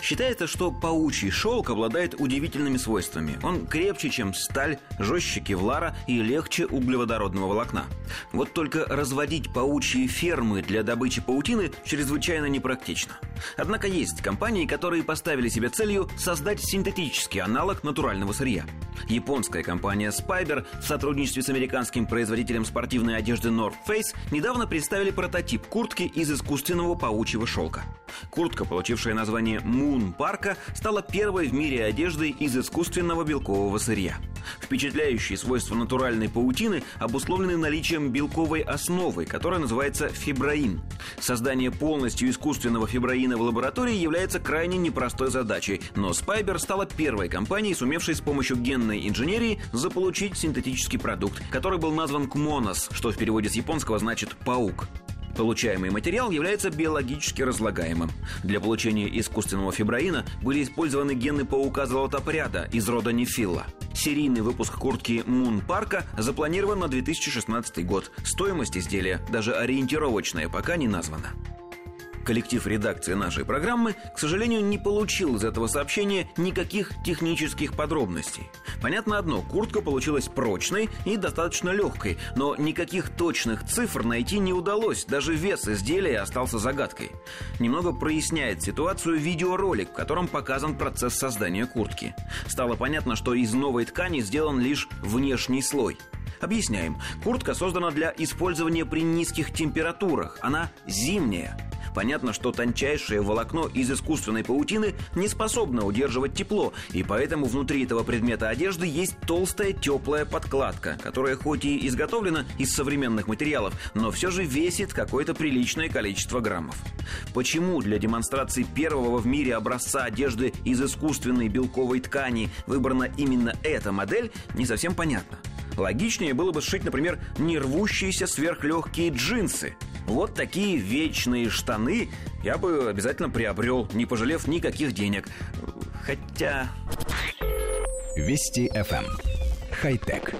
Считается, что паучий шелк обладает удивительными свойствами. Он крепче, чем сталь, жестче кевлара и легче углеводородного волокна. Вот только разводить паучьи фермы для добычи паутины чрезвычайно непрактично. Однако есть компании, которые поставили себе целью создать синтетический аналог натурального сырья. Японская компания Spiber в сотрудничестве с американским производителем спортивной одежды North Face недавно представили прототип куртки из искусственного паучьего шелка. Куртка, получившая название Moon Парка, стала первой в мире одеждой из искусственного белкового сырья. Впечатляющие свойства натуральной паутины обусловлены наличием белковой основы, которая называется фиброин. Создание полностью искусственного фиброина в лаборатории является крайне непростой задачей, но Spiber стала первой компанией, сумевшей с помощью генной инженерии заполучить синтетический продукт, который был назван кмонос, что в переводе с японского значит «паук». Получаемый материал является биологически разлагаемым. Для получения искусственного фиброина были использованы гены паука-золотопряда из рода нефилла. Серийный выпуск куртки Moon Парка запланирован на 2016 год. Стоимость изделия, даже ориентировочная, пока не названа. Коллектив редакции нашей программы, к сожалению, не получил из этого сообщения никаких технических подробностей. Понятно одно, куртка получилась прочной и достаточно легкой, но никаких точных цифр найти не удалось, даже вес изделия остался загадкой. Немного проясняет ситуацию видеоролик, в котором показан процесс создания куртки. Стало понятно, что из новой ткани сделан лишь внешний слой. Объясняем. Куртка создана для использования при низких температурах. Она зимняя. Понятно, что тончайшее волокно из искусственной паутины не способно удерживать тепло, и поэтому внутри этого предмета одежды есть толстая теплая подкладка, которая хоть и изготовлена из современных материалов, но все же весит какое-то приличное количество граммов. Почему для демонстрации первого в мире образца одежды из искусственной белковой ткани выбрана именно эта модель, не совсем понятно. Логичнее было бы сшить, например, не рвущиеся сверхлегкие джинсы – вот такие вечные штаны я бы обязательно приобрел, не пожалев никаких денег. Хотя... Вести FM. Эм. Хай-тек.